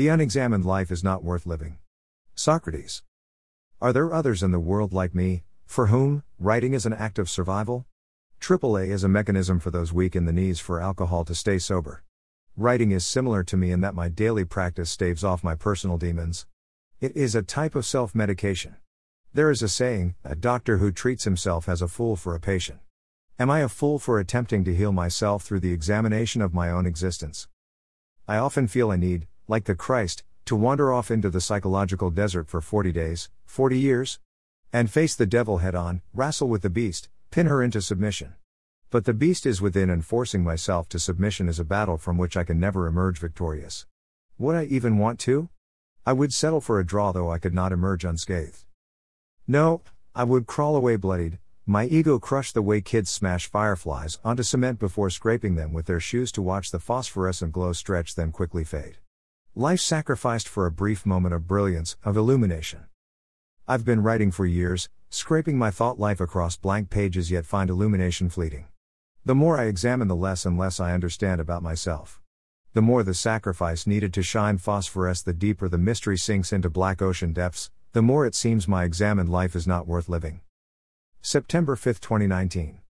The unexamined life is not worth living. Socrates. Are there others in the world like me, for whom, writing is an act of survival? AAA is a mechanism for those weak in the knees for alcohol to stay sober. Writing is similar to me in that my daily practice staves off my personal demons. It is a type of self medication. There is a saying a doctor who treats himself has a fool for a patient. Am I a fool for attempting to heal myself through the examination of my own existence? I often feel I need, like the Christ, to wander off into the psychological desert for 40 days, 40 years? And face the devil head on, wrestle with the beast, pin her into submission. But the beast is within, and forcing myself to submission is a battle from which I can never emerge victorious. Would I even want to? I would settle for a draw though I could not emerge unscathed. No, I would crawl away bloodied, my ego crushed the way kids smash fireflies onto cement before scraping them with their shoes to watch the phosphorescent glow stretch then quickly fade. Life sacrificed for a brief moment of brilliance, of illumination. I've been writing for years, scraping my thought life across blank pages yet find illumination fleeting. The more I examine, the less and less I understand about myself. The more the sacrifice needed to shine phosphoresce, the deeper the mystery sinks into black ocean depths, the more it seems my examined life is not worth living. September 5, 2019.